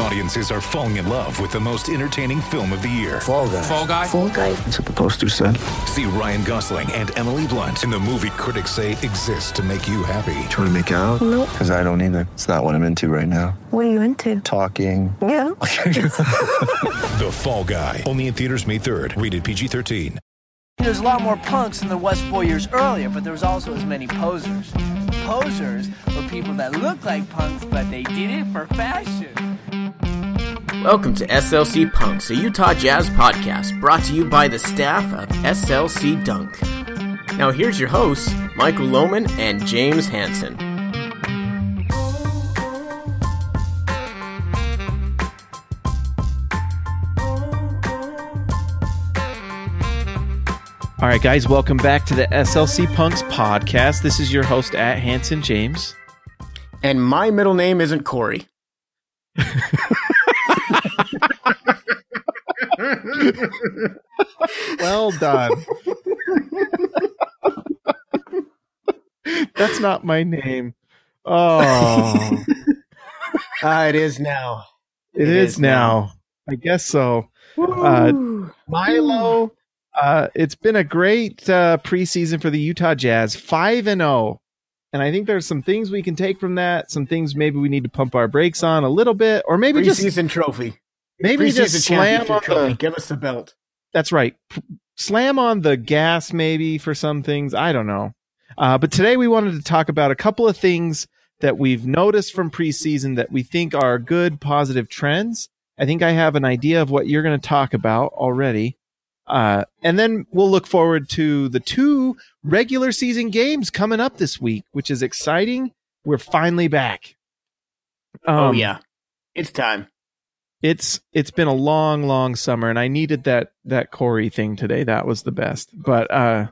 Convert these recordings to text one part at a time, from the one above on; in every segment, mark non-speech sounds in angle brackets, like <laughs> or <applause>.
Audiences are falling in love with the most entertaining film of the year. Fall guy. Fall guy. Fall guy. That's what the poster said. See Ryan Gosling and Emily Blunt in the movie critics say exists to make you happy. Trying to make it out? Nope. Because I don't either. It's not what I'm into right now. What are you into? Talking. Yeah. <laughs> The Fall Guy. Only in theaters May 3rd. Rated PG-13. There's a lot more punks than there was four years earlier, but there was also as many posers. Posers were people that look like punks, but they did it for fashion. Welcome to SLC Punks, a Utah Jazz podcast brought to you by the staff of SLC Dunk. Now here's your hosts, Michael Lohman and James Hanson. All right, guys, welcome back to the SLC Punks podcast. This is your host at Hanson James. And my middle name isn't Corey. <laughs> Well done. That's not my name. Oh, Ah, it is now. it is, now. I guess so. Uh, Milo, uh, it's been a great uh, preseason for the Utah Jazz, five and zero, and I think there's some things we can take from that. Some things maybe we need to pump our brakes on a little bit, or maybe just Preseason trophy. Maybe just slam on the. Give us the belt. That's right. P- Slam on the gas, maybe for some things. I don't know. Uh, but today we wanted to talk about a couple of things that we've noticed from preseason that we think are good, positive trends. I think I have an idea of what you're going to talk about already. Uh, and then we'll look forward to the two regular season games coming up this week, which is exciting. We're finally back. oh Um, yeah. It's time. It's it's been a long long summer and i needed that that corey thing today. That was the best. But uh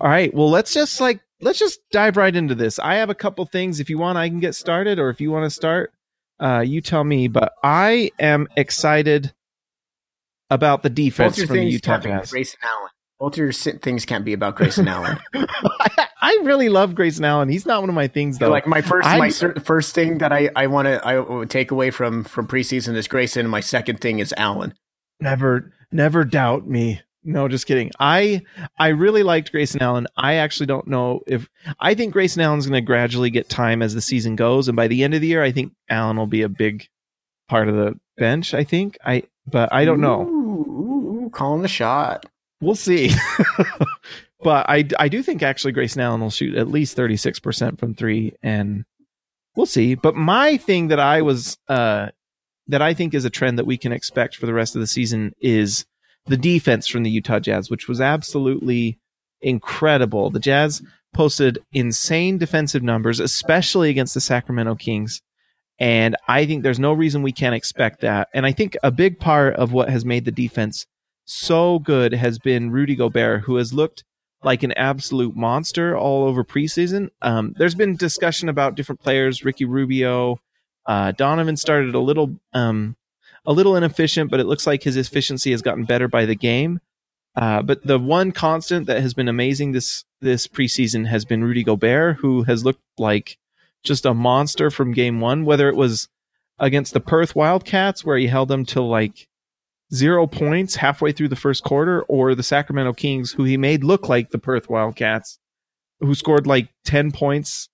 all right. Well let's just like let's just dive right into this. I have a couple things. If you want i can get started or if you want to start uh you tell me. But i am excited about the defense from the utah jazz. Allen. Both your things can't be about Grayson <laughs> Allen. i really love grayson allen he's not one of my things though like my first, I'm- my cer- first thing that I I want to I take away from from preseason is Grayson. and My second thing is Allen. never never doubt me no just kidding i i really liked grayson allen i actually don't know if i think grayson allen's going to gradually get time as the season goes and by the end of the year i think allen will be a big part of the bench i think i but i don't know ooh, calling the shot. We'll see. <laughs> But i i do think actually grayson allen will shoot at least 36% from three and we'll see. But my thing that i was uh that i think is a trend that we can expect for the rest of the season is the defense from the utah jazz which was absolutely incredible. The jazz posted insane defensive numbers especially against the sacramento kings and i think there's no reason we can't expect that. And i think a big part of what has made the defense so good has been Rudy Gobert, who has looked like an absolute monster all over preseason. Um, there's been discussion about different players, Ricky Rubio, uh, Donovan started a little, um, a little inefficient, but it looks like his efficiency has gotten better by the game. Uh, but the one constant that has been amazing this this preseason has been Rudy Gobert, who has looked like just a monster from game one. Whether it was against the Perth Wildcats, where he held them to like zero points halfway through the first quarter, or the Sacramento Kings, who he made look like the Perth Wildcats, who scored like 10 points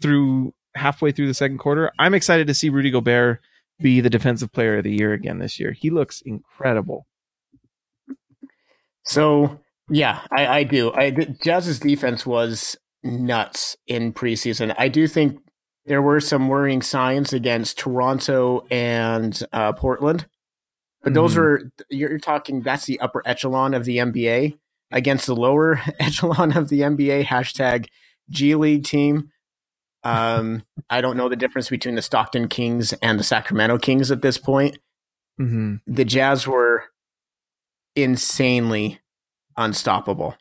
through halfway through the second quarter. I'm excited to see Rudy Gobert be the defensive player of the year again this year. He looks incredible. So yeah, I, I do. I Jazz's defense was nuts in preseason. I do think there were some worrying signs against Toronto and uh, Portland, but those Mhm. are you're, talking. That's the upper echelon of the NBA against the lower <laughs> echelon of the NBA. Hashtag G League team. Um, I don't know the difference between the Stockton Kings and the Sacramento Kings at this point hmm the Jazz were insanely unstoppable,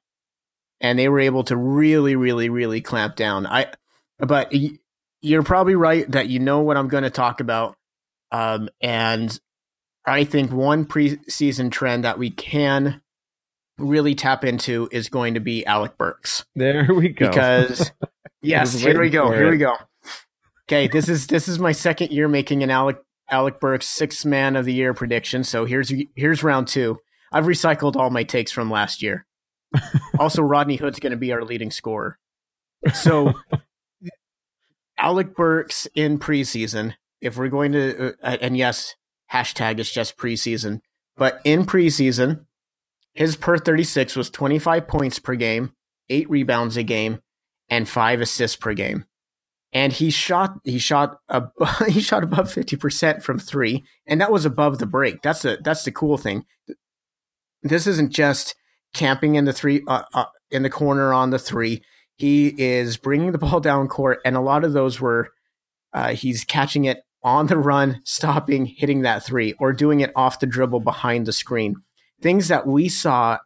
and they were able to really, really, really clamp down. I, but y- you're probably right that you know what I'm going to talk about, um, and I think one preseason trend that we can really tap into is going to be Alec Burks There we go. because <laughs> yes, here we go. Here it. we go. Okay, this is this is my second year making an Alec Alec Burks sixth man of the year prediction. So here's here's round two. I've recycled all my takes from last year. <laughs> also, Rodney Hood's going to be our leading scorer. So <laughs> Alec Burks in preseason. If we're going to, uh, and yes, hashtag is just preseason, but in preseason, his per 36 was 25 points per game, eight rebounds a game, and five assists per game. And he shot, he shot, ab- <laughs> he shot above 50% from three, and that was above the break. That's the, that's the cool thing. This isn't just camping in the three, uh, uh, in the corner on the three. He is bringing the ball down court, and a lot of those were, uh, he's catching it on the run, stopping, hitting that three, or doing it off the dribble behind the screen. Things that we saw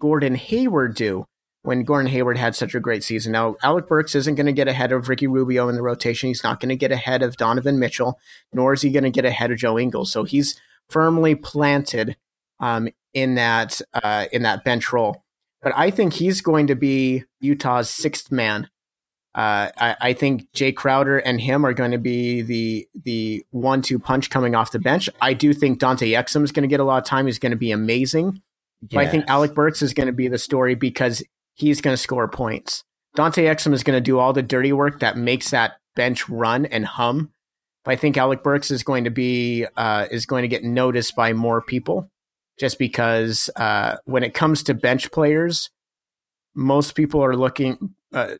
Gordon Hayward do when Gordon Hayward had such a great season. Now, Alec Burks isn't going to get ahead of Ricky Rubio in the rotation. He's not going to get ahead of Donovan Mitchell, nor is he going to get ahead of Joe Ingles. So he's firmly planted um, in that uh, in that bench role. But I think he's going to be Utah's sixth man. Uh, I, I think Jae Crowder and him are going to be the the one two punch coming off the bench. I do think Dante Exum is going to get a lot of time. He's going to be amazing. But I think Alec Burks is going to be the story because he's going to score points. Dante Exum is going to do all the dirty work that makes that bench run and hum. But I think Alec Burks is going to be uh, is going to get noticed by more people, just because uh, when it comes to bench players, most people are looking. Uh,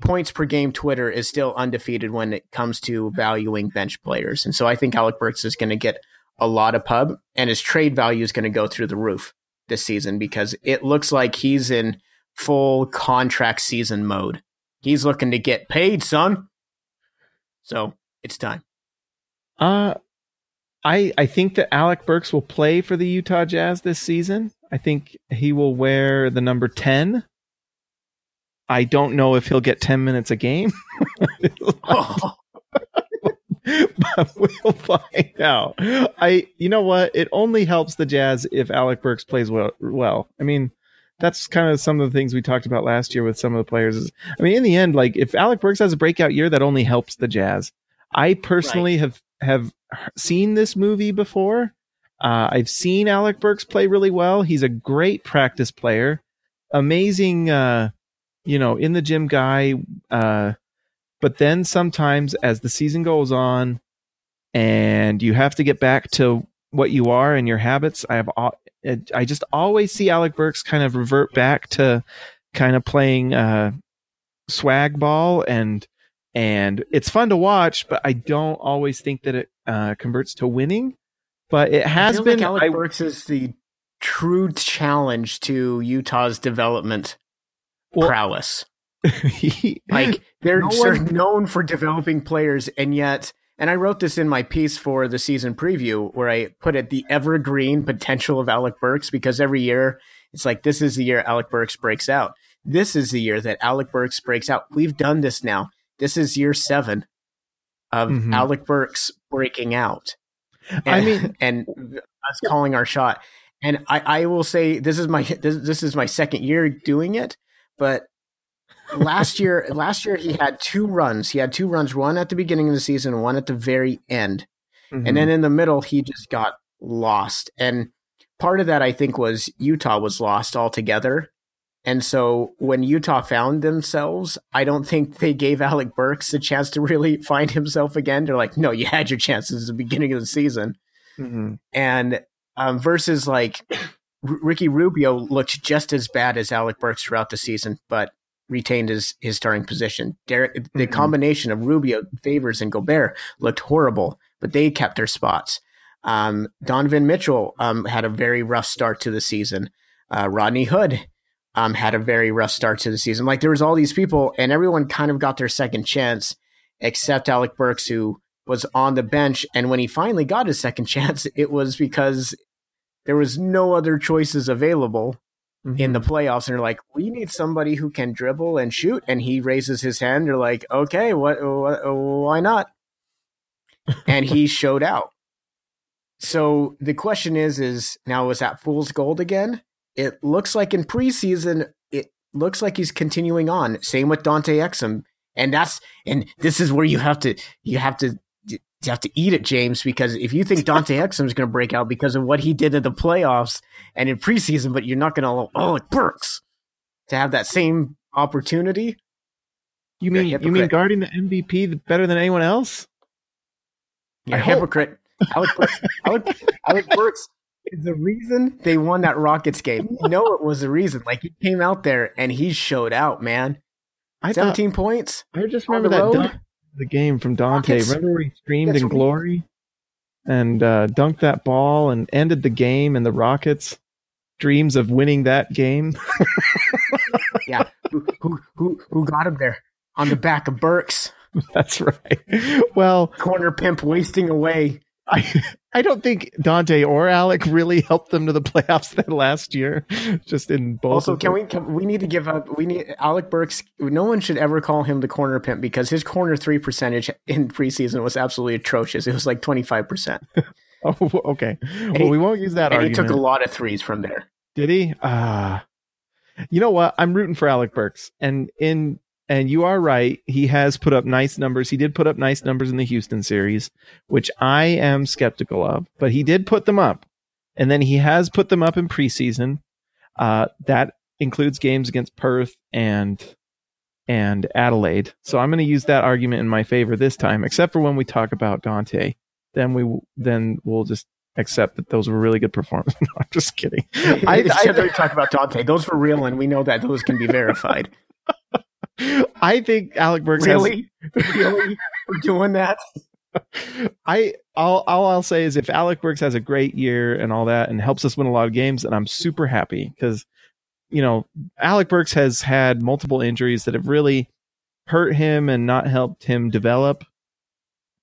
points per game Twitter is still undefeated when it comes to valuing bench players, and so I think Alec Burks is going to get a lot of pub, and his trade value is going to go through the roof this season because it looks like he's in full contract season mode. He's looking to get paid, son. So it's time. Uh, I I think that Alec Burks will play for the Utah Jazz this season. I think he will wear the number ten. I don't know if he'll get ten minutes a game, Oh, but we'll find out. I you know what? It only helps the Jazz if Alec Burks plays well. Well, I mean. That's kind of some of the things we talked about last year with some of the players. Is, I mean, in the end, like if Alec Burks has a breakout year, that only helps the Jazz. I personally have have seen this movie before. Uh, I've seen Alec Burks play really well. He's a great practice player, amazing, uh, you know, in the gym guy. Uh, but then sometimes, as the season goes on, and you have to get back to what you are and your habits, I have I just always see Alec Burks kind of revert back to kind of playing uh, swag ball and and it's fun to watch, but I don't always think that it uh, converts to winning. But it has been. like Alec I- Burks is the true challenge to Utah's development Well- prowess. he- <laughs> Like they're No known for developing players, and yet, and I wrote this in my piece for the season preview where I put it the evergreen potential of Alec Burks because every year it's like this is the year Alec Burks breaks out. This is the year that Alec Burks breaks out. We've done this now. This is year seven of Mhm. Alec Burks breaking out. And, I mean- and us calling our shot. And I, I will say this is my this, this is my second year doing it, but last year <laughs> last year he had two runs. He had two runs, one at the beginning of the season, one at the very end. Mhm. And then in the middle he just got lost. And part of that I think was Utah was lost altogether. And so when Utah found themselves, I don't think they gave Alec Burks a chance to really find himself again. They're like, no, you had your chances at the beginning of the season Mhm. and um, versus like R- Ricky Rubio looked just as bad as Alec Burks throughout the season, but retained his his starting position. Derek, the Mhm. combination of Rubio, Favors, and Gobert looked horrible, but they kept their spots. Um, Donovan Mitchell um, had a very rough start to the season. Uh, Rodney Hood um, had a very rough start to the season. Like there was all these people, and everyone kind of got their second chance, except Alec Burks, who was on the bench. And when he finally got his second <laughs> chance, it was because there was no other choices available in mm-hmm. the playoffs. And they're like, we need somebody who can dribble and shoot. And he raises his hand. They're like, okay, what, what why not? And he <laughs> showed out. So the question is, is now was that fool's gold again? it looks like in preseason, it looks like he's continuing on. Same with Dante Exum, and that's and this is where you have to you have to you have to eat it, James, because if you think Dante <laughs> Exum is going to break out because of what he did in the playoffs and in preseason, but you're not going to oh it Burks to have that same opportunity. You mean you mean guarding the MVP better than anyone else? You're a I hypocrite. Alec Burks, Alec, Alec Burks is the reason they won that Rockets game. You know it was the reason. Like he came out there and he showed out, man. I thought, 17 points. I just remember that dunk, the game from Dante. Rockets- remember where he streamed Rockets in glory and uh, dunked that ball and ended the game, and the Rockets' dreams of winning that game. <laughs> Yeah. who, who who who got him there? On the back of Burks. <laughs> That's right. Well, Corner pimp wasting away. I I don't think Dante or Alec really <laughs> helped them to the playoffs that last year. Just in both. Also, can we can, we need to give up we need Alec Burks no one should ever call him the corner pimp because his corner three percentage in preseason was absolutely atrocious. It was like 25%. <laughs> Oh, <laughs> okay. well, he- we won't use that And he took a lot of threes from there. Did he? Ah, you know what? I'm rooting for Alec Burks, and in and you are right. He has put up nice numbers. He did put up nice numbers in the Houston series, which I am skeptical of, but he did put them up, and then he has put them up in preseason. Uh, that includes games against Perth and and Adelaide. So I'm going to use that argument in my favor this time, except for when we talk about Dante. Then we then we'll just accept that those were really good performances. <laughs> No, I'm just kidding. I, I, I, talk about Dante. Those were real, and we know that those can be verified. <laughs> I think Alec Burks has- really, really, we're doing that. <laughs> I all all I'll say is if Alec Burks has a great year and all that and helps us win a lot of games, then I'm super happy because you know Alec Burks has had multiple injuries that have really hurt him and not helped him develop.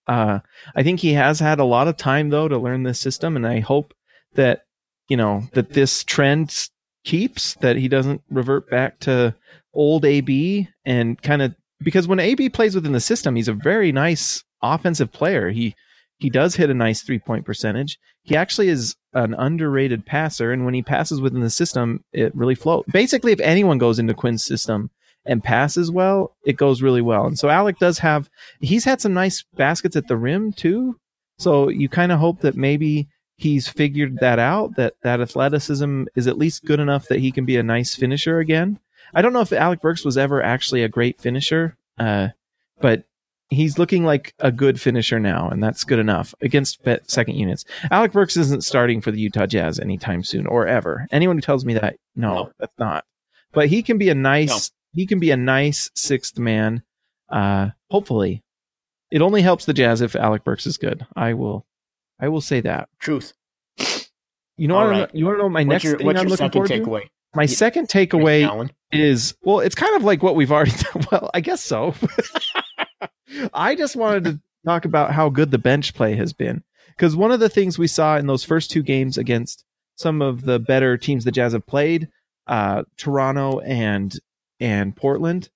Uh, I think he has had a lot of time though to learn this system, and I hope that you know that this trend keeps that he doesn't revert back to old AB and kind of because when AB plays within the system, he's a very nice offensive player. He he does hit a nice three point percentage. He actually is an underrated passer, and when he passes within the system, it really floats. Basically, if anyone goes into Quinn's system and passes well, it goes really well. And so Alec does have he's had some nice baskets at the rim too. So you kind of hope that maybe he's figured that out that that athleticism is at least good enough that he can be a nice finisher again. I don't know if Alec Burks was ever actually a great finisher, uh, but he's looking like a good finisher now, and that's good enough against second units. Alec Burks isn't starting for the Utah Jazz anytime soon or ever. Anyone who tells me that, no, No. that's not. But he can be a nice, he can be a nice sixth man. Uh, hopefully, it only helps the Jazz if Alec Burks is good. I will, I will say that. Truth. You know, All what right. know, you want to know my What's next your, thing what's I'm looking second forward to? takeaway? My Yeah. second takeaway? Is well, it's kind of like what we've already <laughs> done. Well, I guess so. <laughs> I just wanted to talk about how good the bench play has been because one of the things we saw in those first two games against some of the better teams the Jazz have played, uh, Toronto and and Portland,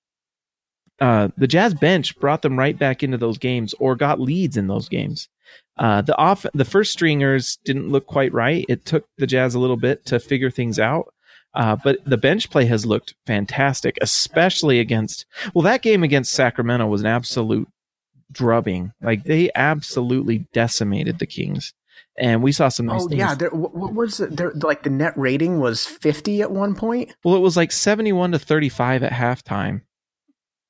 uh, the Jazz bench brought them right back into those games or got leads in those games. Uh, the off the first stringers didn't look quite right. It took the Jazz a little bit to figure things out. Uh, but the bench play has looked fantastic, especially against. Well, that game against Sacramento was an absolute drubbing. Like they absolutely decimated the Kings, and we saw some nice Oh things. yeah, there, what, was it? There, like the net rating was fifty at one point. Well, it was like seventy-one to thirty-five at halftime,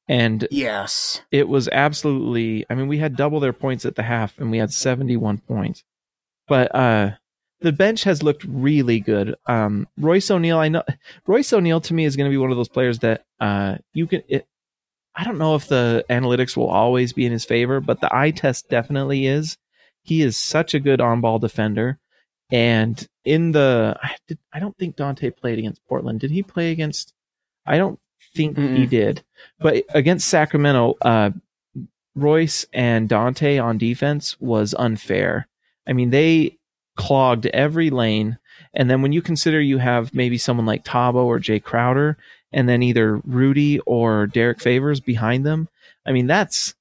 and Yes. it was absolutely. I mean, we had double their points at the half, and we had seventy-one points. But uh, the bench has looked really good. Um, Royce O'Neal, I know Royce O'Neal to me is going to be one of those players that uh, you can. It, I don't know if the analytics will always be in his favor, but the eye test definitely is. He is such a good on-ball defender, and in the I, did, I don't think Dante played against Portland. Did he play against? I don't think he Mm-mm. did, but against Sacramento, uh, Royce and Dante on defense was unfair. I mean, they clogged every lane. And then when you consider you have maybe someone like Thabo or Jae Crowder, and then either Rudy or Derrick Favors behind them, I mean, that's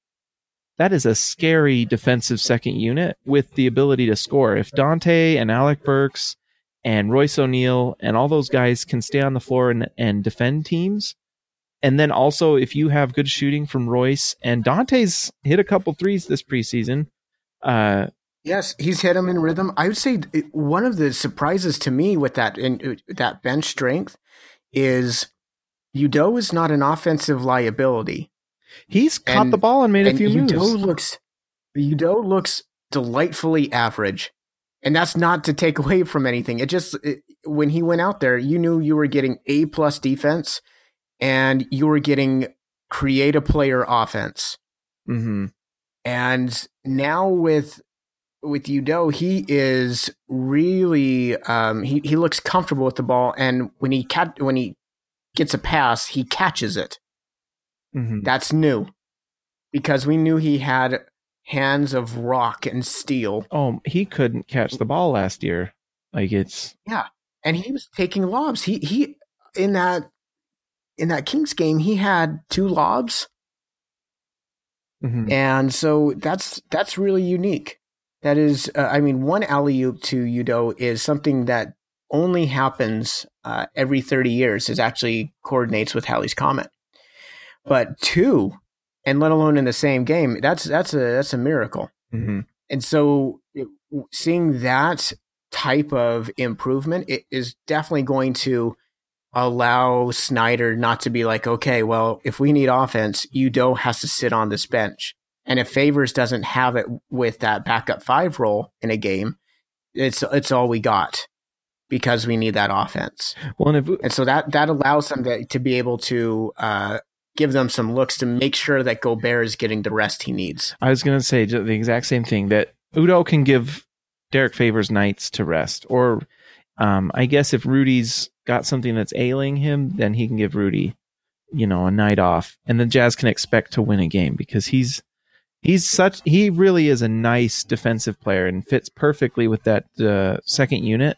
that is a scary defensive second unit with the ability to score. If Dante and Alec Burks and Royce O'Neal and all those guys can stay on the floor and, and defend teams. And then also, if you have good shooting from Royce and Dante's hit a couple threes this preseason, uh, Yes, he's hit him in rhythm. I would say one of the surprises to me with that in, that bench strength is Udoh is not an offensive liability. he's caught And- the ball and made a and few Udoh moves. looks Udoh looks delightfully average, and that's not to take <laughs> away from anything. It just it, when he went out there, you knew you were getting a plus defense, and you were getting create a player offense. hmm And now with with Udoh, he is really um, he he looks comfortable with the ball, and when he cat when he gets a pass, he catches it. hmm That's new because we knew he had hands of rock and steel, Oh, he couldn't catch the ball last year. Like it's yeah, and he was taking lobs. He he in that in that Kings game, he had two lobs, mhm. and so that's that's really unique. That is, uh, I mean, one alley oop to Udoh is something that only happens uh, every thirty years. Is actually coordinates with Halley's Comet, but two, and let alone in the same game, that's that's a that's a miracle. Mhm. And so it, seeing that type of improvement it is definitely going to allow Snyder not to be like, okay, well, if we need offense, Udoh has to sit on this bench. And if Favors doesn't have it with that backup five role in a game, it's it's all we got because we need that offense. Well, and if And so that that allows them to, to be able to uh, give them some looks to make sure that Gobert is getting the rest he needs. I was going to say the exact same thing that Udoh can give Derrick Favors nights to rest, or um, I guess if Rudy's got something that's ailing him, then he can give Rudy, you know, a night off, and the Jazz can expect to win a game because he's he's such he really is a nice defensive player and fits perfectly with that uh, second unit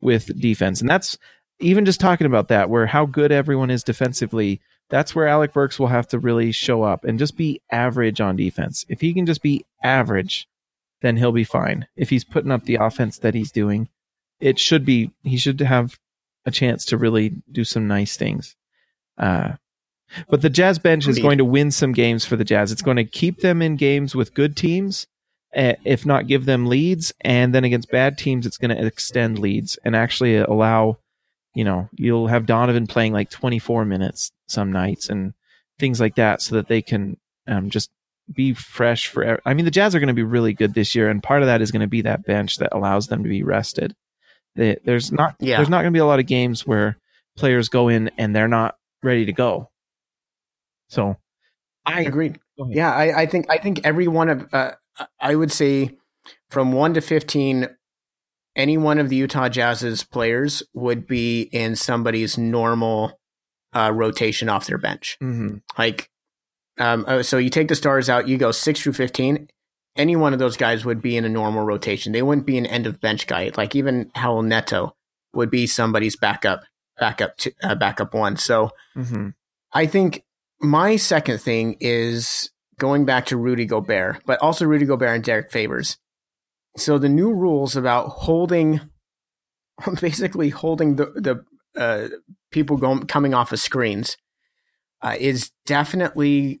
with defense, and that's even just talking about that where how good everyone is defensively that's where Alec Burks will have to really show up and just be average on defense. If he can just be average, then he'll be fine. If he's putting up the offense that he's doing, it should be he should have a chance to really do some nice things. Uh, but the Jazz bench is going to win some games for the Jazz. It's going to keep them in games with good teams, eh, if not give them leads, and then against bad teams, it's going to extend leads and actually allow you know, you'll have Donovan playing like 24 minutes some nights and things like that so that they can um, just be fresh for. I mean, the Jazz are going to be really good this year, and part of that is going to be that bench that allows them to be rested. They, there's not Yeah. there's not going to be a lot of games where players go in and they're not ready to go. So, I agree. Yeah, I, I think I think every one of uh, I would say from one to fifteen, any one of the Utah Jazz's players would be in somebody's normal uh, rotation off their bench. Mhm. Like, um, uh, so you take the stars out, you go six through fifteen. Any one of those guys would be in a normal rotation. They wouldn't be an end of bench guy. Like even Raul Neto would be somebody's backup, backup, to, uh, backup one. So Mhm. I think my second thing is going back to Rudy Gobert, but also Rudy Gobert and Derrick Favors. So the new rules about holding, <laughs> basically holding the the uh, people going coming off of screens, uh, is definitely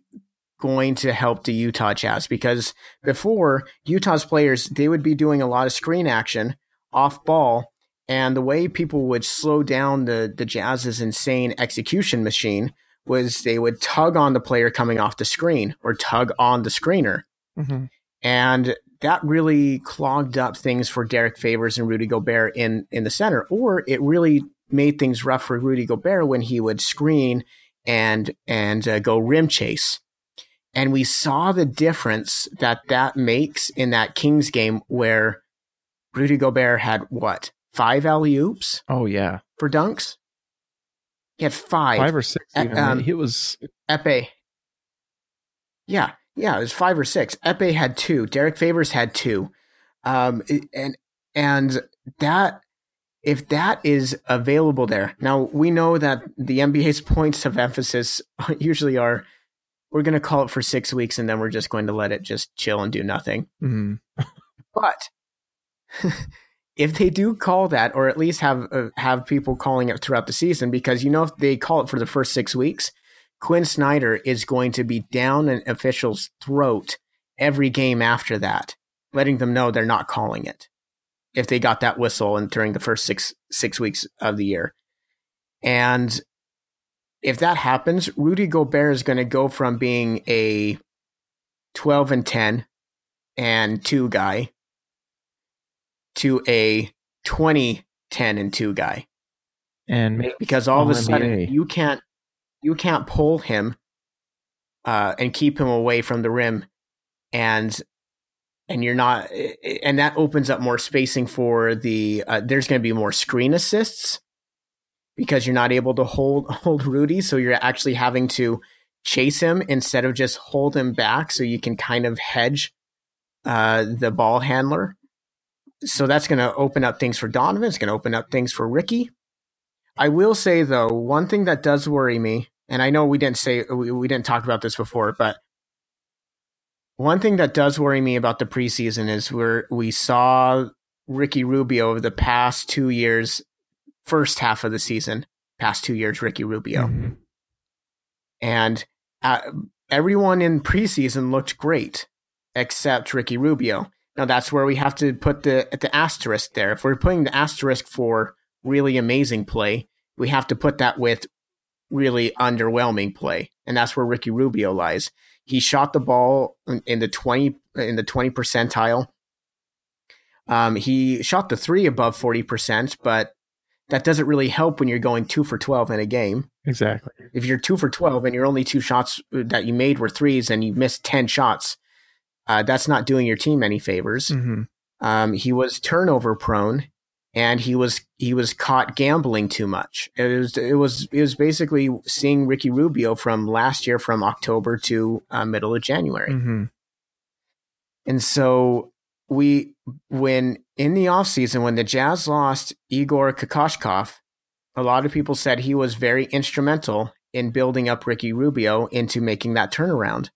going to help the Utah Jazz because before Utah's players they would be doing a lot of screen action off ball, and the way people would slow down the the Jazz's insane execution machine was they would tug on the player coming off the screen or tug on the screener. Mhm. And that really clogged up things for Derrick Favors and Rudy Gobert in, in the center. Or it really made things rough for Rudy Gobert when he would screen and and uh, go rim chase. And we saw the difference that that makes in that Kings game where Rudy Gobert had what five alley oops Oh yeah, for dunks. He had five. five or six. Even. um, it was Ekpe. Yeah, yeah, it was five or six. Epe had two. Derrick Favors had two. Um, and and that if that is available there now, we know that the NBA's points of emphasis <laughs> usually are we're going to call it for six weeks and then we're just going to let it just chill and do nothing. mhm. <laughs> But <laughs> if they do call that, or at least have uh, have people calling it throughout the season, because you know if they call it for the first six weeks, Quinn Snyder is going to be down an official's throat every game after that, letting them know they're not calling it if they got that whistle and during the first six six weeks of the year. And if that happens, Rudy Gobert is going to go from being a 12 and 10 and 2 guy to a 20 10 and 2 guy. And make Because all of a All sudden NBA. you can't you can't pull him uh, and keep him away from the rim and and you're not and that opens up more spacing for the uh, there's going to be more screen assists because you're not able to hold <laughs> hold Rudy so you're actually having to chase him instead of just hold him back so you can kind of hedge uh, the ball handler so that's going to open up things for Donovan it's going to open up things for Ricky I will say though one thing that does worry me and I know we didn't say we, we didn't talk about this before but one thing that does worry me about the preseason is where we saw Ricky Rubio over the past two years, first half of the season, past two years, Ricky Rubio. Mhm. And uh, everyone in preseason looked great except Ricky Rubio. Now that's where we have to put the the asterisk there. If we're putting the asterisk for really amazing play, we have to put that with really underwhelming play, and that's where Ricky Rubio lies. He shot the ball in, the twenty in the twenty percentile. Um, he shot the three above forty percent, but that doesn't really help when you're going two for twelve in a game Exactly. if you're two for 12 and your only two shots that you made were threes and you missed 10 shots, uh, that's not doing your team any favors. hmm Um, he was turnover prone and he was, he was caught gambling too much. It was, it was, it was basically seeing Ricky Rubio from last year from October to uh, middle of January. hmm And so we, when in the offseason, when the Jazz lost Igor Kokoshkov, a lot of people said he was very instrumental in building up Ricky Rubio into making that turnaround.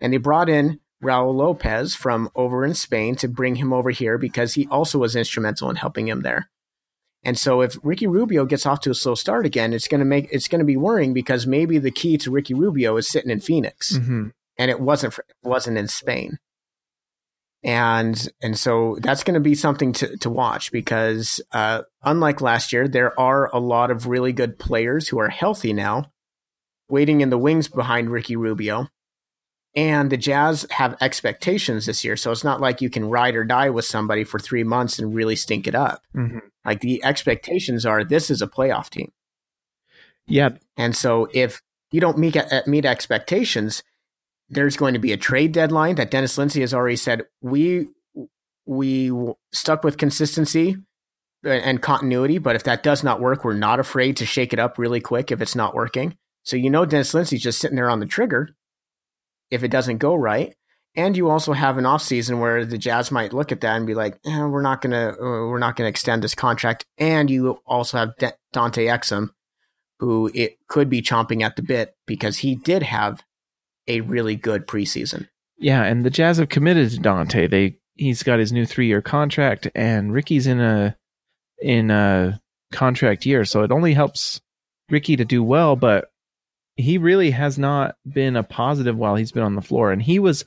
And they brought in Raul Lopez from over in Spain to bring him over here because he also was instrumental in helping him there. And so if Ricky Rubio gets off to a slow start again, it's going to make it's going to be worrying because maybe the key to Ricky Rubio is sitting in Phoenix hmm and it wasn't for, wasn't in Spain. And and so that's going to be something to to watch because uh, unlike last year, there are a lot of really good players who are healthy now, waiting in the wings behind Ricky Rubio. And the Jazz have expectations this year, so it's not like you can ride or die with somebody for three months and really stink it up. hmm Like the expectations are, this is a playoff team. Yeah. And so if you don't meet uh, meet expectations, there's going to be a trade deadline that Dennis Lindsey has already said we we stuck with consistency and continuity, but if that does not work, we're not afraid to shake it up really quick if it's not working. So you know Dennis Lindsey's just sitting there on the trigger if it doesn't go right. And you also have an offseason where the Jazz might look at that and be like, eh, "We're not gonna, uh, we're not gonna extend this contract." And you also have De- Dante Exum, who it could be chomping at the bit because he did have a really good preseason. Yeah, and the Jazz have committed to Dante. They he's got his new three year contract, and Ricky's in a in a contract year, so it only helps Ricky to do well. But he really has not been a positive while he's been on the floor, and he was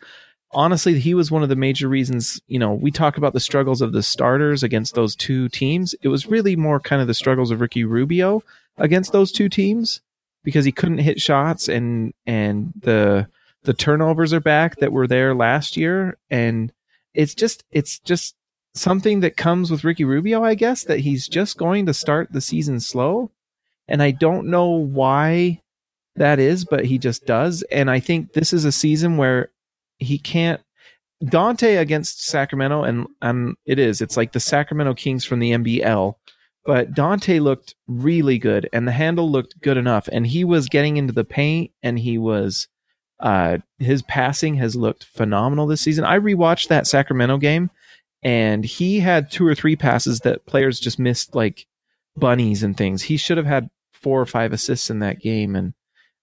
honestly he was one of the major reasons. You know, we talk about the struggles of the starters against those two teams. It was really more kind of the struggles of Ricky Rubio against those two teams because he couldn't hit shots and and the the turnovers are back that were there last year and it's just it's just something that comes with Ricky Rubio I guess that he's just going to start the season slow and I don't know why that is but he just does and I think this is a season where he can't Dante against Sacramento and um it is it's like the Sacramento Kings from the NBL but Dante looked really good and the handle looked good enough and he was getting into the paint and he was uh his passing has looked phenomenal this season. I rewatched that Sacramento game and he had two or three passes that players just missed like bunnies and things. He should have had four or five assists in that game and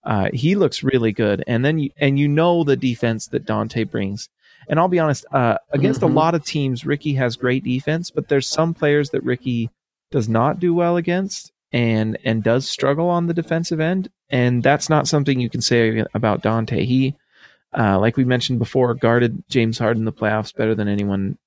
uh he looks really good and then you, and you know the defense that Dante brings. And I'll be honest, uh, against Mhm. a lot of teams, Ricky has great defense, but there's some players that Ricky does not do well against and and does struggle on the defensive end. And that's not something you can say about Dante. He, uh, like we mentioned before, guarded James Harden in the playoffs better than anyone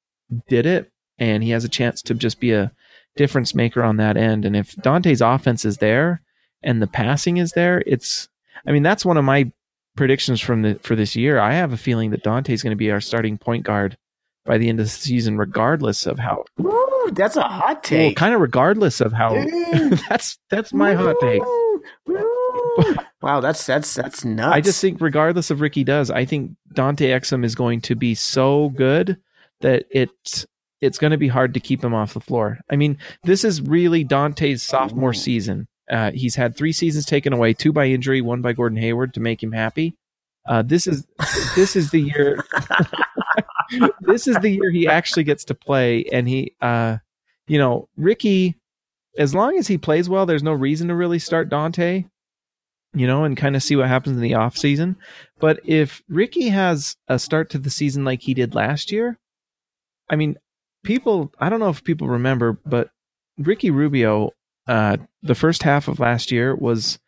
did it, and he has a chance to just be a difference maker on that end. And if Dante's offense is there and the passing is there, it's I mean, that's one of my predictions from the for this year. I have a feeling that Dante's going to be our starting point guard by the end of the season, regardless of how Woo, that's a hot well, take. kind of regardless of how <laughs> that's that's my hot take. Wow, that's that's that's nuts. I just think regardless of Ricky does, I think Dante Exum is going to be so good that it's it's going to be hard to keep him off the floor. I mean, this is really Dante's sophomore season. Uh, he's had three seasons taken away, two by injury, one by Gordon Hayward to make him happy. Uh, this is this is the year. <laughs> this is the year he actually gets to play, and he, uh, you know, Ricky. As long as he plays well, there's no reason to really start Dante you know, and kind of see what happens in the off season. But if Ricky has a start to the season like he did last year, I mean, people, I don't know if people remember, but Ricky Rubio, uh, the first half of last year was,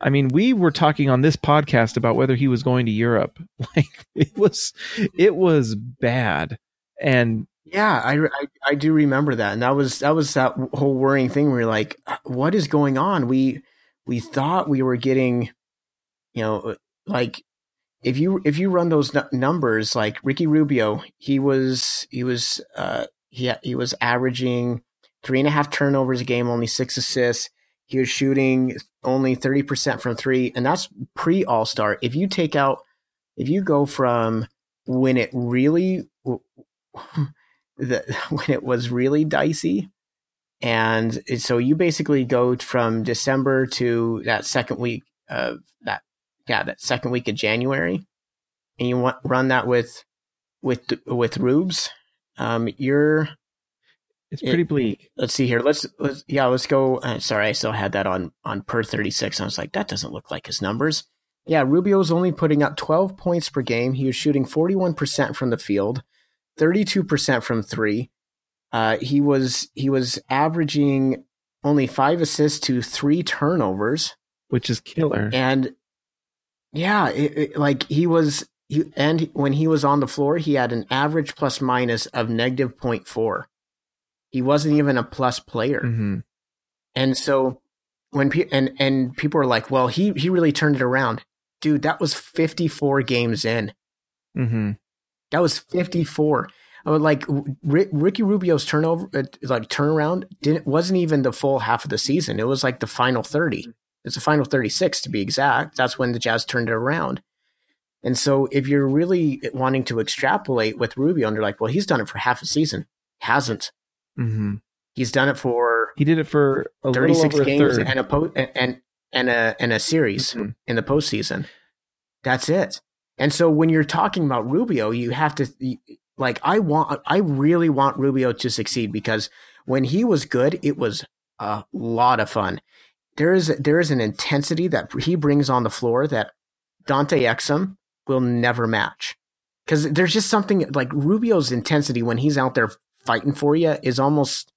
I mean, we were talking on this podcast about whether he was going to Europe. <laughs> Like it was, it was bad. And Yeah, I, I I do remember that, and that was that was that whole worrying thing. where you're like, what is going on? We we thought we were getting, you know, like if you if you run those nu- numbers, like Ricky Rubio, he was he was uh he he was averaging three and a half turnovers a game, only six assists. He was shooting only thirty percent from three, and that's pre All Star. If you take out, if you go from when it really <laughs> the when it was really dicey. And so you basically go from December to that second week of that, yeah, that second week of January, and you want run that with with with Rubes. Um, you're it's It- pretty bleak. let's see here. Let's let's yeah, let's go. Uh, sorry, I still had that on on per thirty six. I was like, that doesn't look like his numbers. Yeah, Rubio's only putting up twelve points per game. He was shooting forty one percent from the field, thirty two percent from three. Uh, he was he was averaging only five assists to three turnovers, which is killer. and yeah, it, it- like he was. He, and when he was on the floor, he had an average plus minus of negative 0.4. He wasn't even a plus player. hmm And so when pe- and and people are like, "Well, he he really turned it around." Dude, that was 54 games in. hmm That was 54. I would like R- Ricky Rubio's turnover uh, like turnaround didn't wasn't even the full half of the season. It was like the final 30. It's the final 36 to be exact. That's when the Jazz turned it around. And so if you're really wanting to extrapolate with Rubio and you're like, "Well, he's done it for half a season." Hasn't. Hmm He's done it for He did it for a 36 over a games third. and a po- and and a and a series Mhm. in the postseason. That's it. And so when you're talking about Rubio, you have to like I want I really want Rubio to succeed because when he was good, it was a lot of fun. There is there is an intensity that he brings on the floor that Dante Exum will never match. Cuz there's just something like Rubio's intensity when he's out there fighting for you is almost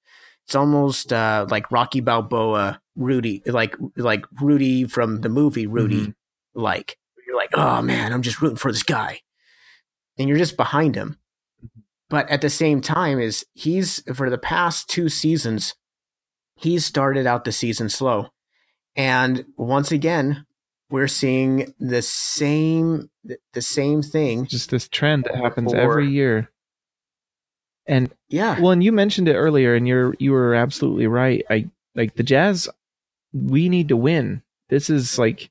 it's almost uh, like Rocky Balboa, Rudy, like like Rudy from the movie Rudy, Mhm. like you're like, oh man, I'm just rooting for this guy, and you're just behind him. But at the same time, is he's for the past two seasons, he's started out the season slow, and once again, we're seeing the same the same thing. Just this trend that happens For- every year. And Yeah, well, and you mentioned it earlier, and you're you were absolutely right. I like the Jazz. We need to win. This is like,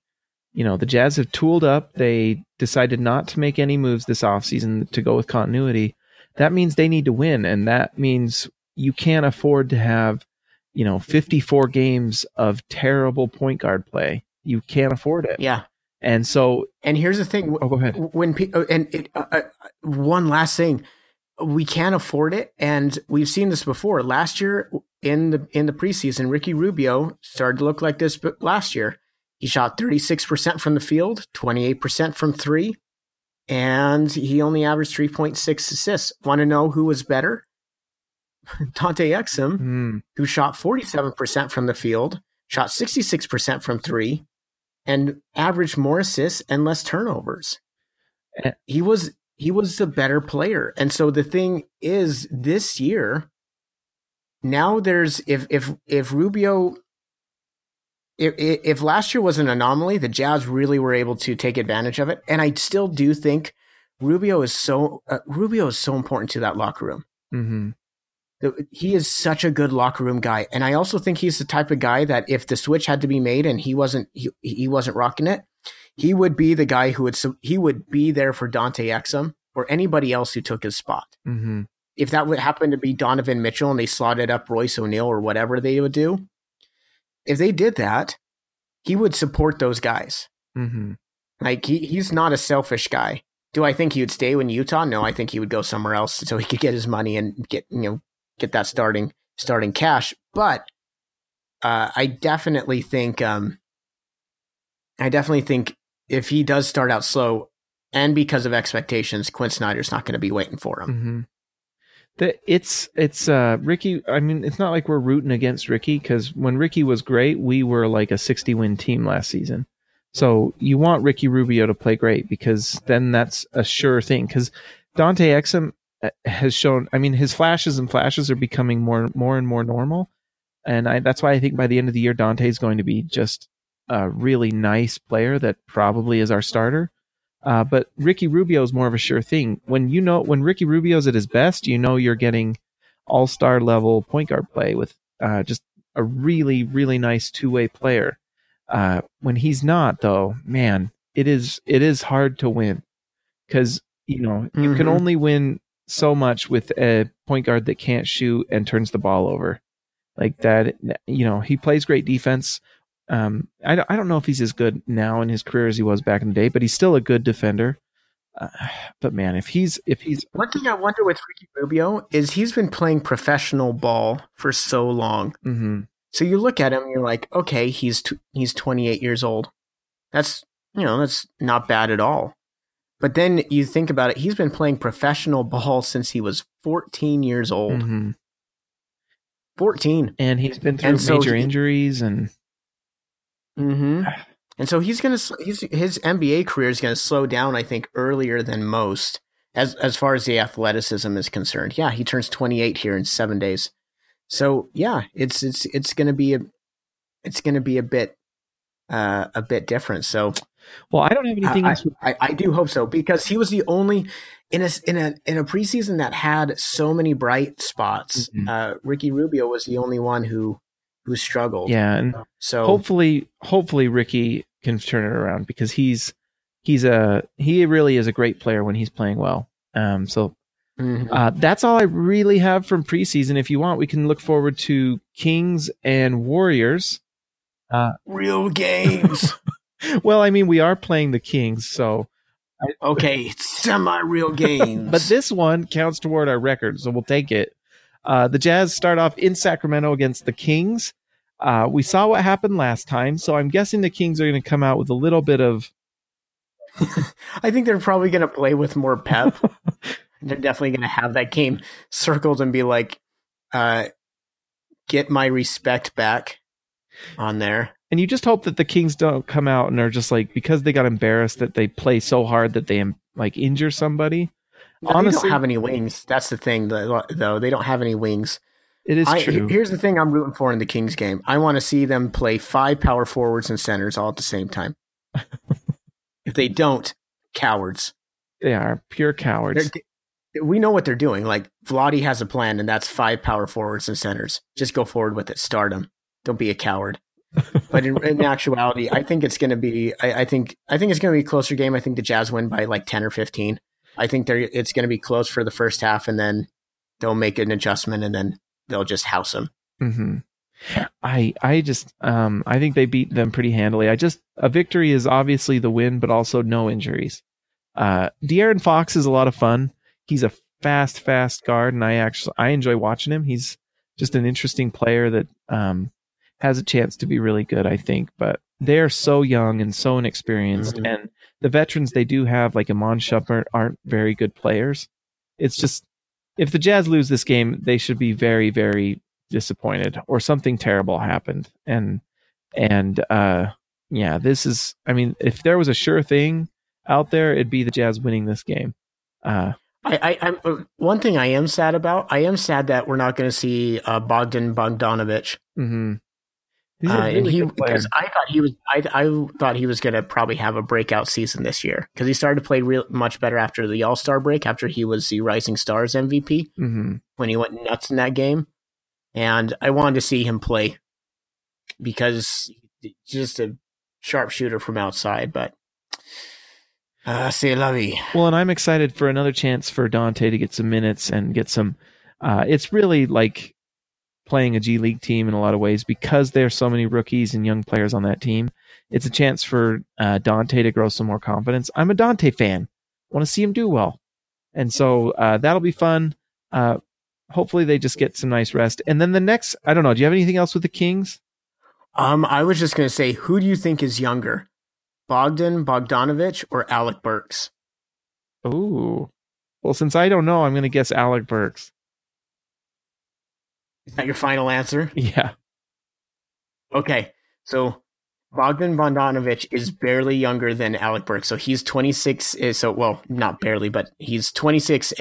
you know, the Jazz have tooled up. They decided not to make any moves this offseason to go with continuity. That means they need to win, and that means you can't afford to have, you know, 54 games of terrible point guard play. You can't afford it. yeah. And so, And here's the thing: oh, go ahead. when pe- and it, uh, uh, one last thing we can't afford it and we've seen this before last year in the in the preseason ricky rubio started to look like this but last year he shot 36% from the field 28% from 3 and he only averaged 3.6 assists. Want to know who was better? <laughs> Dante Exum, Mm. who shot 47% from the field, shot 66% from three, and averaged more assists and less turnovers. Eh. He was he was the better player. And so the thing is this year now there's if if if Rubio if if last year was an anomaly, the Jazz really were able to take advantage of it. And I still do think Rubio is so uh, Rubio is so important to that locker room. hmm He is such a good locker room guy, and I also think he's the type of guy that if the switch had to be made and he wasn't he, he wasn't rocking it, he would be the guy who would he would be there for Dante Exum or anybody else who took his spot. hmm If that would happen to be Donovan Mitchell and they slotted up Royce O'Neale or whatever they would do, if they did that, he would support those guys. hmm Like he, he's not a selfish guy. Do I think he would stay in Utah? No, I think he would go somewhere else so he could get his money and get you know get that starting starting cash. But uh, I definitely think um, I definitely think if he does start out slow and because of expectations, Quin Snyder's not going to be waiting for him. hmm The, it's it's uh Ricky. I mean, it's not like we're rooting against Ricky because when Ricky was great, we were like a 60 win team last season. So you want Ricky Rubio to play great because then that's a sure thing. Because Dante Exum uh, has shown. I mean, his flashes and flashes are becoming more more and more normal, and I, that's why I think by the end of the year, Dante is going to be just a really nice player that probably is our starter. Uh, but Ricky Rubio is more of a sure thing. When you know when Ricky Rubio's at his best, you know you're getting all star level point guard play with uh, just a really really nice two way player. Uh, when he's not, though, man, it is it is hard to win because you know you can Mhm. only win so much with a point guard that can't shoot and turns the ball over like that. You know he plays great defense. Um, I don't, I don't know if he's as good now in his career as he was back in the day, but he's still a good defender. Uh, but man, if he's if he's One thing I wonder with Ricky Rubio is he's been playing professional ball for so long. mhm, So you look at him, and you're like, okay, he's t- he's 28 years old. That's you know that's not bad at all. But then you think about it, he's been playing professional ball since he was 14 years old. mhm. 14. and he's been through And so major he- injuries and Mm-hmm. And so he's gonna he's his NBA career is gonna slow down. I think earlier than most as as far as the athleticism is concerned. Yeah, he turns 28 here in seven days. So yeah, it's it's it's gonna be a it's gonna be a bit uh a bit different. So well, I don't have anything I, else. I, I do hope so because he was the only in a in a in a preseason that had so many bright spots. Mhm. Uh, Ricky Rubio was the only one who who struggled. Yeah, and So hopefully, hopefully Ricky can turn it around because he's he's a he really is a great player when he's playing well. Um, so Mhm. uh, that's all I really have from preseason. If you want, we can look forward to Kings and Warriors. Uh, Real games. <laughs> Well, I mean, we are playing the Kings, so okay, semi real <laughs> games. but this one counts toward our record, so we'll take it. Uh, the Jazz start off in Sacramento against the Kings. Uh, we saw what happened last time, so I'm guessing the Kings are going to come out with a little bit of <laughs> I think they're probably going to play with more pep. <laughs> they're definitely going to have that game circled and be like, uh, "Get my respect back." On there, and you just hope that the Kings don't come out and are just like because they got embarrassed that they play so hard that they like injure somebody. No, they don't have any wings. That's the thing, though. though. They don't have any wings. It is I, true. Here's the thing: I'm rooting for in the Kings game. I want to see them play five power forwards and centers all at the same time. <laughs> if they don't, cowards. they are pure cowards. They're- we know what they're doing. Like Vlade has a plan, and that's five power forwards and centers. Just go forward with it. Start them. Don't be a coward. but in, in <laughs> actuality, I think it's going to be. I, I think. I think it's going to be a closer game. I think the Jazz win by like ten or fifteen. I think they're. It's going to be close for the first half, and then they'll make an adjustment, and then they'll just house them. hmm I I just um I think they beat them pretty handily. I just a victory is obviously the win, but also no injuries. Uh, De'Aaron Fox is a lot of fun. He's a fast, fast guard, and I actually I enjoy watching him. He's just an interesting player that um has a chance to be really good. I think, but they are so young and so inexperienced, Mhm. and the veterans they do have, like Iman Shumpert, aren't very good players. It's just if the Jazz lose this game, they should be very, very disappointed, or something terrible happened. And and uh, yeah, this is. I mean, if there was a sure thing out there, it'd be the Jazz winning this game. Uh, I, I, I'm uh, one thing I am sad about. I am sad that we're not going to see uh, Bogdan Bogdanovich. mm-hmm. Uh, and he because I thought he was I I thought he was going to probably have a breakout season this year because he started to play real much better after the All Star break after he was the Rising Stars MVP hmm when he went nuts in that game, and I wanted to see him play because he's just a sharpshooter from outside. But uh, c'est la vie. Well, and I'm excited for another chance for Dante to get some minutes and get some. Uh, it's really like playing a G League team in a lot of ways because there's so many rookies and young players on that team. It's a chance for uh, Dante to grow some more confidence. I'm a Dante fan. Want to see him do well, and so uh, that'll be fun. Uh, hopefully, they just get some nice rest. And then the next, I don't know. Do you have anything else with the Kings? Um, I was just going to say, who do you think is younger, Bogdan Bogdanovich or Alec Burks? Ooh. Well, since I don't know, I'm going to guess Alec Burks. Is that your final answer? <laughs> Yeah. Okay, so Bogdan Bogdanovich is barely younger than Alec Burks. So he's 26. eh, So well, not barely, but he's 26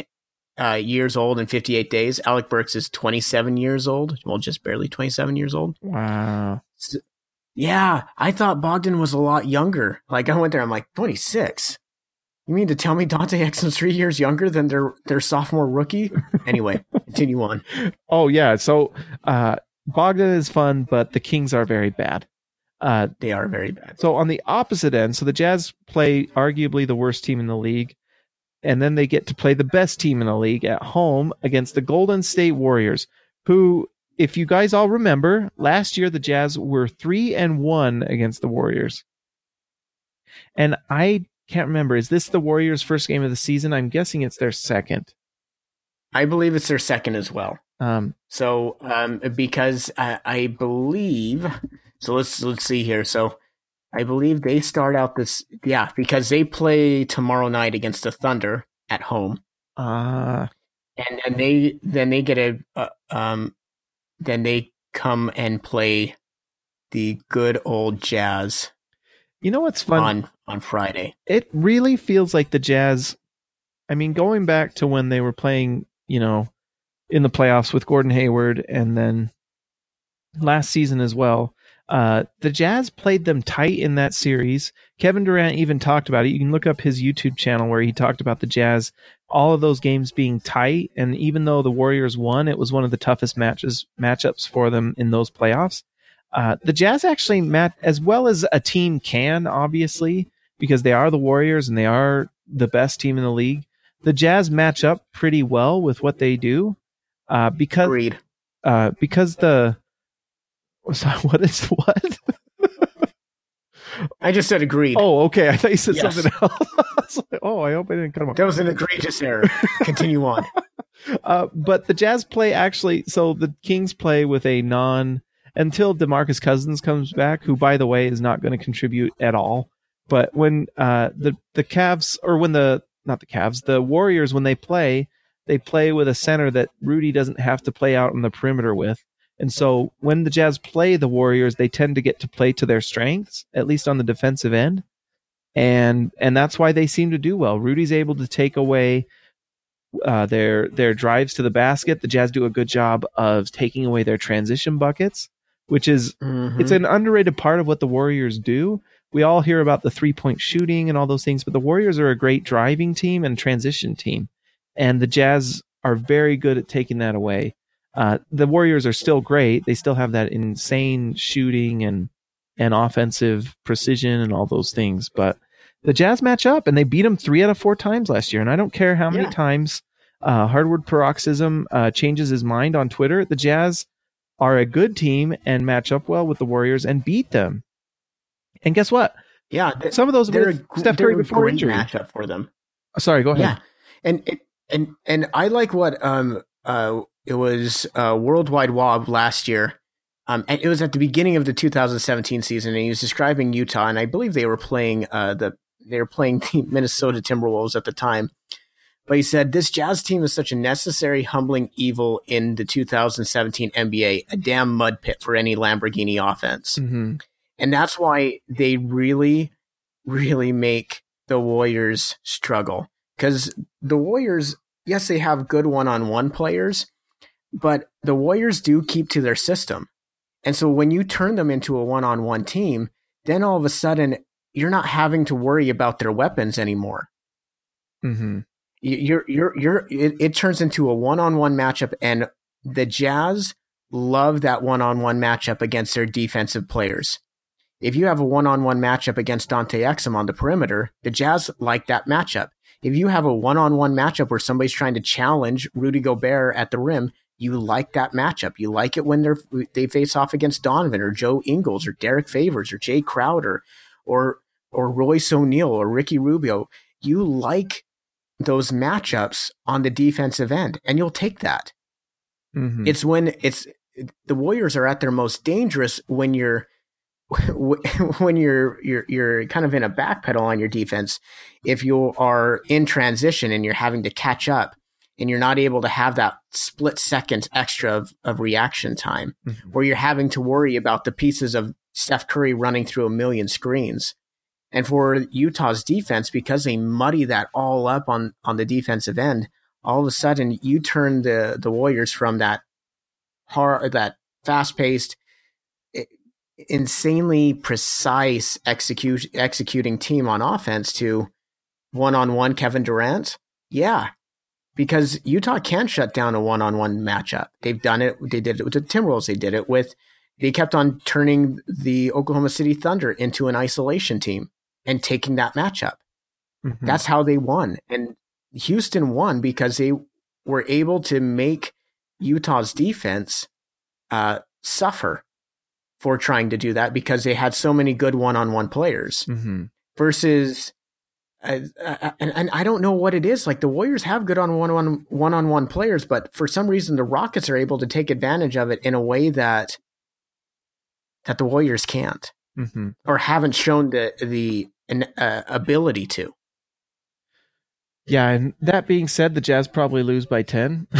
uh, years old and 58 days. Alec Burks is 27 years old. Well, just barely 27 years old. Wow. Yeah, I thought Bogdan was a lot younger. Like I went there, I'm like 26. You mean to tell me Dante <laughs> Exum's three years younger than their their sophomore rookie? Anyway, <laughs> continue on. Oh yeah. So uh, Bogdan is fun, but the Kings are very bad. Uh, They are very bad. so on the opposite end, so the Jazz play arguably the worst team in the league, and then they get to play the best team in the league at home against the Golden State Warriors, who, if you guys all remember, last year the Jazz were three and one against the Warriors. And I can't remember, is this the Warriors' first game of the season? I'm guessing it's their second. I believe it's their second as well. Um, So, um, because I, I believe, so let's let's see here. So, I believe they start out this, yeah, because they play tomorrow night against the Thunder at home, uh, and then they then they get a, uh, um, then they come and play the good old Jazz you know what's fun? on on Friday. it really feels like the Jazz. I mean, going back to when they were playing, you know, in the playoffs with Gordon Hayward, and then last season as well. Uh, the Jazz played them tight in that series. Kevin Durant even talked about it. You can look up his YouTube channel where he talked about the Jazz, all of those games being tight, and even though the Warriors won, it was one of the toughest matches matchups for them in those playoffs. Uh, the Jazz actually met as well as a team can, obviously, because they are the Warriors and they are the best team in the league. The Jazz match up pretty well with what they do, uh, because Agreed. uh, because the <laughs> sorry, what is what? I just said agreed. Oh, okay. I thought you said Yes. something else. <laughs> I like, oh, I hope I didn't cut him off. That was an egregious error. Continue on. <laughs> Uh, but the Jazz play actually, so the Kings play with a non until Demarcus Cousins comes back, who by the way is not going to contribute at all. But when uh, the the Cavs or when the not the Cavs, the Warriors when they play, they play with a center that Rudy doesn't have to play out on the perimeter with. And so when the Jazz play the Warriors, they tend to get to play to their strengths, at least on the defensive end. And and that's why they seem to do well. Rudy's able to take away uh, their their drives to the basket. The Jazz do a good job of taking away their transition buckets, which is Mhm. it's an underrated part of what the Warriors do. We all hear about the three point shooting and all those things, but the Warriors are a great driving team and transition team, and the Jazz are very good at taking that away. Uh, the Warriors are still great; they still have that insane shooting and and offensive precision and all those things, but the Jazz match up and they beat them three out of four times last year. And I don't care how many Yeah. times uh, Hardwood Paroxysm uh, changes his mind on Twitter. The Jazz are a good team and match up well with the Warriors and beat them. And guess what? yeah, Some of those a, Steph Curry before injury. matchup for them. Sorry, go ahead. Yeah, and and and I like what um uh it was uh Worldwide Wob last year. Um, and it was at the beginning of the 2017 season, and he was describing Utah, and I believe they were playing uh the they were playing <laughs> the Minnesota Timberwolves at the time. But he said this Jazz team is such a necessary, humbling evil in the 2017 NBA, a damn mud pit for any Lamborghini offense. hmm And that's why they really, really make the Warriors struggle. Because the Warriors, yes, they have good one on one players, but the Warriors do keep to their system. And so when you turn them into a one on one team, then all of a sudden you're not having to worry about their weapons anymore. hmm You- You're, you're, you're, it, it turns into a one on one matchup, and the Jazz love that one on one matchup against their defensive players. If you have a one on one matchup against Dante Exum on the perimeter, the Jazz like that matchup. If you have a one on one matchup where somebody's trying to challenge Rudy Gobert at the rim, you like that matchup. You like it when they're they face off against Donovan or Joe Ingles or Derrick Favors or Jae Crowder or or Royce O'Neale or Ricky Rubio. You like those matchups on the defensive end, and you'll take that. hmm It's when it's the Warriors are at their most dangerous when you're <laughs> when you're you're you're kind of in a backpedal on your defense. If you are in transition and you're having to catch up, and you're not able to have that split second extra of, of reaction time, Mhm. where you're having to worry about the pieces of Steph Curry running through a million screens. And for Utah's defense, because they muddy that all up on, on the defensive end, all of a sudden you turn the, the Warriors from that hard, that fast paced, insanely precise execute, executing team on offense to one on one Kevin Durant. Yeah. Because Utah can shut down a one on one matchup. They've done it. They did it with the Timberwolves. They did it with, they kept on turning the Oklahoma City Thunder into an isolation team and taking that matchup. Mhm. That's how they won. And Houston won because they were able to make Utah's defense uh, suffer for trying to do that because they had so many good one on one players Mhm. versus. Uh, uh, and, and I don't know what it is. Like the Warriors have good on one on one on one players, but for some reason the Rockets are able to take advantage of it in a way that that the Warriors can't Mhm. or haven't shown the the an, uh, ability to. Yeah, and that being said, the Jazz probably lose by ten. <laughs>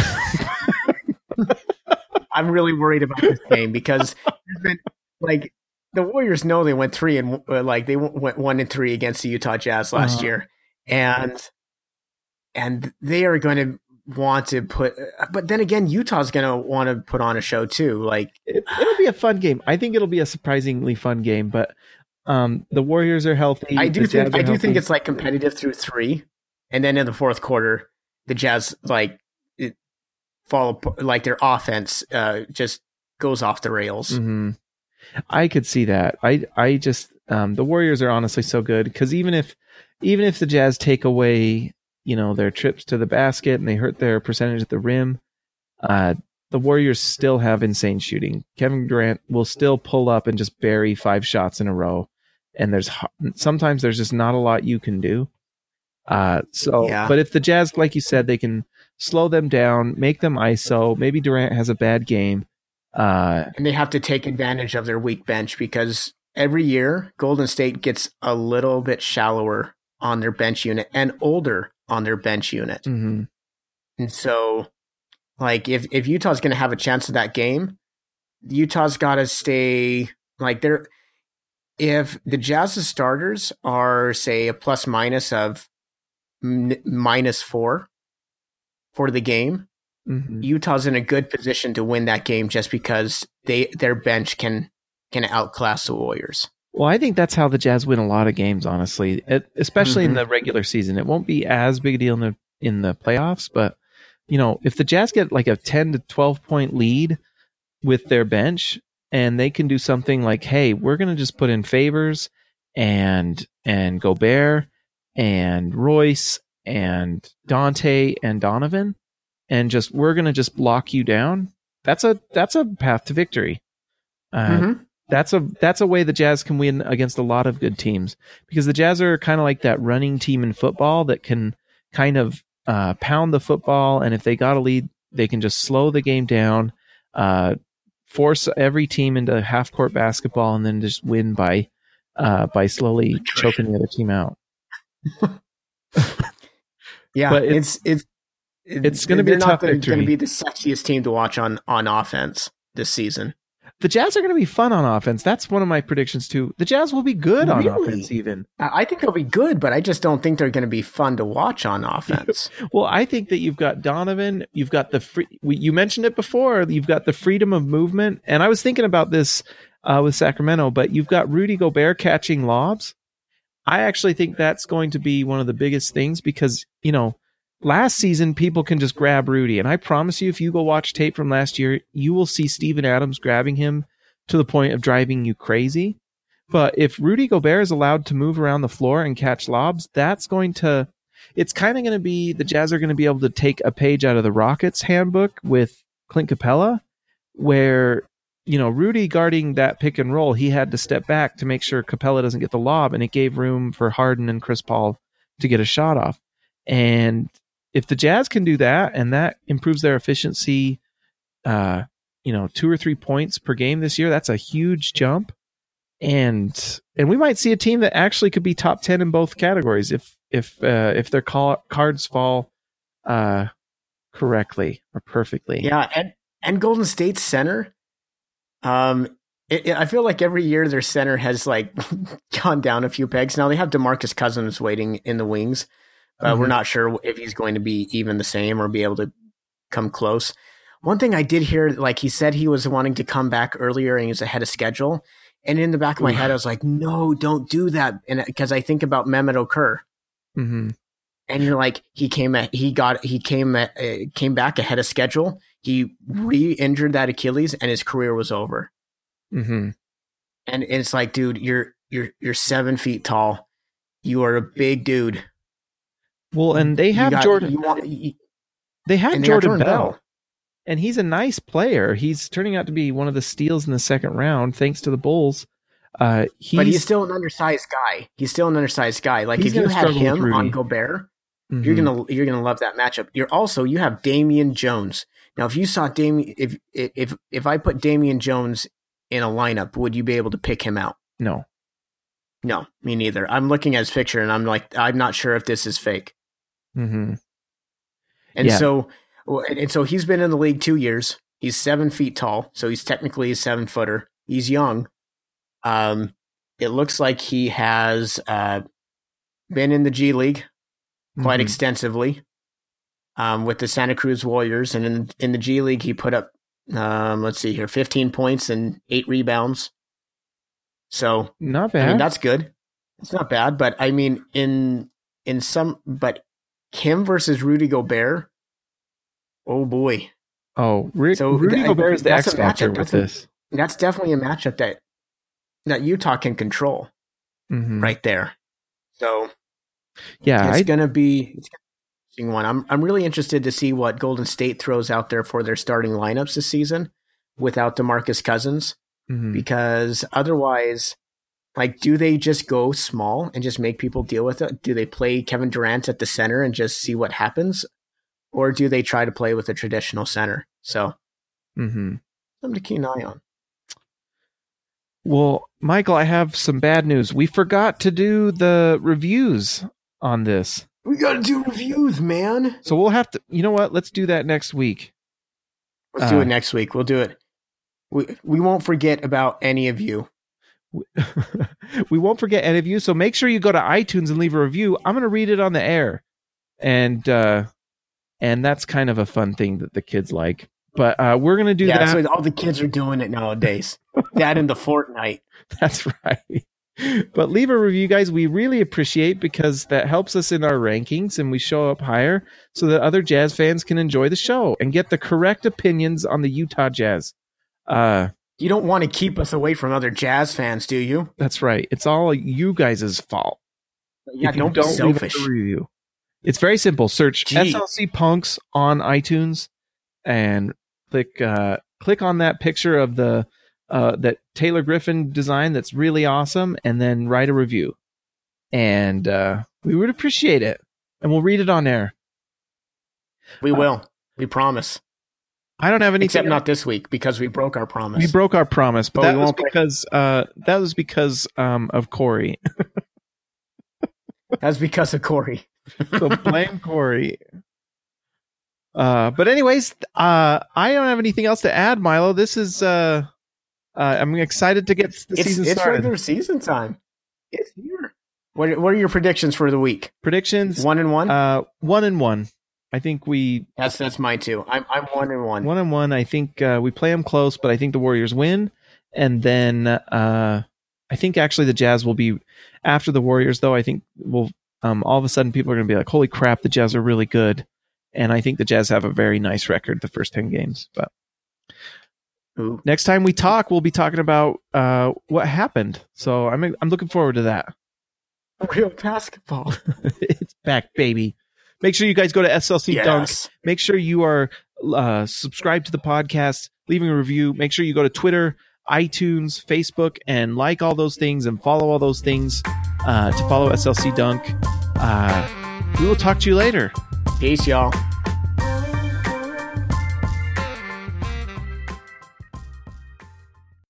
I'm really worried about this game because there's been like the Warriors know they went three and uh, like they went one and three against the Utah Jazz last Uh-huh. year, and and they are going to want to put. But then again, Utah's going to want to put on a show too. Like it, it'll be a fun game. I think it'll be a surprisingly fun game. But um, the Warriors are healthy. I do think I do think it's like competitive through three, and then in the fourth quarter, the Jazz like it fall like their offense uh, just goes off the rails. Mhm. I could see that. I I just um, the Warriors are honestly so good because even if even if the Jazz take away you know their trips to the basket and they hurt their percentage at the rim, uh, the Warriors still have insane shooting. Kevin Durant will still pull up and just bury five shots in a row, and there's sometimes there's just not a lot you can do. Uh, so, Yeah. but if the Jazz, like you said, they can slow them down, make them ISO. Maybe Durant has a bad game. Uh, and they have to take advantage of their weak bench because every year Golden State gets a little bit shallower on their bench unit and older on their bench unit. mhm. And so like if if Utah's going to have a chance of that game, Utah's got to stay like they're if the Jazz's starters are say a plus minus of m- minus 4 for the game, Mhm. Utah's in a good position to win that game just because they their bench can can outclass the Warriors. Well, I think that's how the Jazz win a lot of games, honestly, it, especially in Mhm. the regular season. It won't be as big a deal in the in the playoffs, but you know, if the Jazz get like a ten to twelve point lead with their bench, and they can do something like, "Hey, we're going to just put in favors and and Gobert and Royce and Dante and Donovan, and just we're going to just block you down." That's a that's a path to victory. Uh, that's a that's a way the Jazz can win against a lot of good teams because the Jazz are kind of like that running team in football that can kind of uh, pound the football, and if they got a lead, they can just slow the game down, uh, force every team into half court basketball, and then just win by uh, by slowly choking the other team out. <laughs> Yeah, But it's it's it's gonna be a they're tough not going victory. to be the sexiest team to watch on on offense this season. The Jazz are going to be fun on offense. That's one of my predictions too. The Jazz will be good on offense, even. I I think they'll be good, but I just don't think they're going to be fun to watch on offense. <laughs> Well, I think that you've got Donovan. You've got the free. You mentioned it before. You've got the freedom of movement, and I was thinking about this uh, with Sacramento. But you've got Rudy Gobert catching lobs. I actually think that's going to be one of the biggest things because you know last season people can just grab Rudy, and I promise you, if you go watch tape from last year, you will see Steven Adams grabbing him to the point of driving you crazy. But if Rudy Gobert is allowed to move around the floor and catch lobs, that's going to it's kind of going to be the Jazz are going to be able to take a page out of the Rockets handbook with Clint Capela, where you know Rudy guarding that pick and roll, he had to step back to make sure Capela doesn't get the lob, and it gave room for Harden and Chris Paul to get a shot off. And if the Jazz can do that, and that improves their efficiency, uh, you know, two or three points per game this year, that's a huge jump. And and we might see a team that actually could be top ten in both categories if if uh, if their call, cards fall uh, correctly or perfectly. yeah, and and Golden State's center. Um, it, it- I feel like every year their center has like <laughs> gone down a few pegs. Now they have Demarcus Cousins waiting in the wings, but we're Mhm. not sure if he's going to be even the same or be able to come close. One thing I did hear, like he said, he was wanting to come back earlier and he was ahead of schedule. And in the back of my head, I was like, "No, don't do that," and because I think about Mehmet Okur, hmm and you're like he came at he got he came at, uh, came back ahead of schedule. He re-injured that achilles and his career was over. Hmm and it's like dude you're you're you're seven feet tall. You are a big dude Well, and they have got- Jordan. want, you, they have they Jordan, Bell, and he's a nice player. He's turning out to be one of the steals in the second round, thanks to the Bulls. Uh, he's, but he's still an undersized guy he's still an undersized guy like if you had him on. Gobert Mhm. you're gonna you're gonna love that matchup. You're also you have Damian Jones. Now, if you saw Damian, if if if I put Damian Jones in a lineup, would you be able to pick him out? no. No, me neither. I'm looking at his picture and I'm like, I'm not sure if this is fake. Hmm And Yeah. so, and so he's been in the league two years. He's seven feet tall, so he's technically a seven footer. He's young. Um, it looks like he has uh, been in the G League quite Mhm. extensively um, with the Santa Cruz Warriors, and in in the G League he put up, um, let's see here, 15 points and eight rebounds. So Not I bad. mean, that's good. It's not bad, but I mean, in in some, but him versus Rudy Gobert. Oh boy, oh, Rick, So Rudy th- Gobert is the X factor matchup. with a- this. that's definitely a matchup that that Utah can control Mhm. right there. So Yeah, it's I, gonna be it's gonna be an interesting one. I'm I'm really interested to see what Golden State throws out there for their starting lineups this season without DeMarcus Cousins. mhm. because otherwise like do they just go small and just make people deal with it do they play kevin durant at the center and just see what happens or do they try to play with a traditional center so Mhm. something to keep an eye on Well, Michael, I have some bad news. We forgot to do the reviews on this. we gotta do reviews man So we'll have to, you know what? Let's do that next week. let's do Uh, it next week we'll do it we, we won't forget about any of you <laughs> we won't forget any of you. So make sure you go to iTunes and leave a review. I'm going to read it on the air. And, uh, and that's kind of a fun thing that the kids like. But, uh, we're going to do yeah that. so all the kids are doing it nowadays that in the fortnite <laughs> That's right. But leave a review, guys. We really appreciate because that helps us in our rankings and we show up higher so that other Jazz fans can enjoy the show and get the correct opinions on the Utah Jazz. Uh, you don't want to keep us away from other jazz fans do you that's right. It's all you guys' fault. yeah if you don't, us selfish a review. It's very simple. Search. SLC Punks on iTunes and click uh, click on that picture of the uh, that Taylor Griffin design that's really awesome, and then write a review. And uh, we would appreciate it, and we'll read it on air. We will. We promise. I don't have anything. Except not this week because we broke our promise. we broke our promise, but, that was won't because uh, that was because um, of Corey. <laughs> That's because of Corey. so blame <laughs> Corey. Uh, but anyways, uh, I don't have anything else to add, Milo. This is uh, uh I'm excited to get the It's, season it's started. regular season time. It's here. What, what are your predictions for the week? Predictions: One and one. uh, one and one. I think we that's that's mine too. I'm I'm one and one. one and one. I think uh, we play them close, but I think the Warriors win, and then uh, I think actually the Jazz will be after the Warriors. Though I think we'll um, all of a sudden people are going to be like, "Holy crap, the Jazz are really good," and I think the Jazz have a very nice record the first ten games. But Ooh. next time we talk, we'll be talking about uh, what happened. So I'm I'm looking forward to that. Real basketball. <laughs> <laughs> it's back, baby. Make sure you guys go to SLC Dunk. Make sure you are uh, subscribed to the podcast, leaving a review. Make sure you go to Twitter, iTunes, Facebook, and like all those things and follow all those things uh, to follow SLC Dunk. Uh, we will talk to you later. Peace, y'all.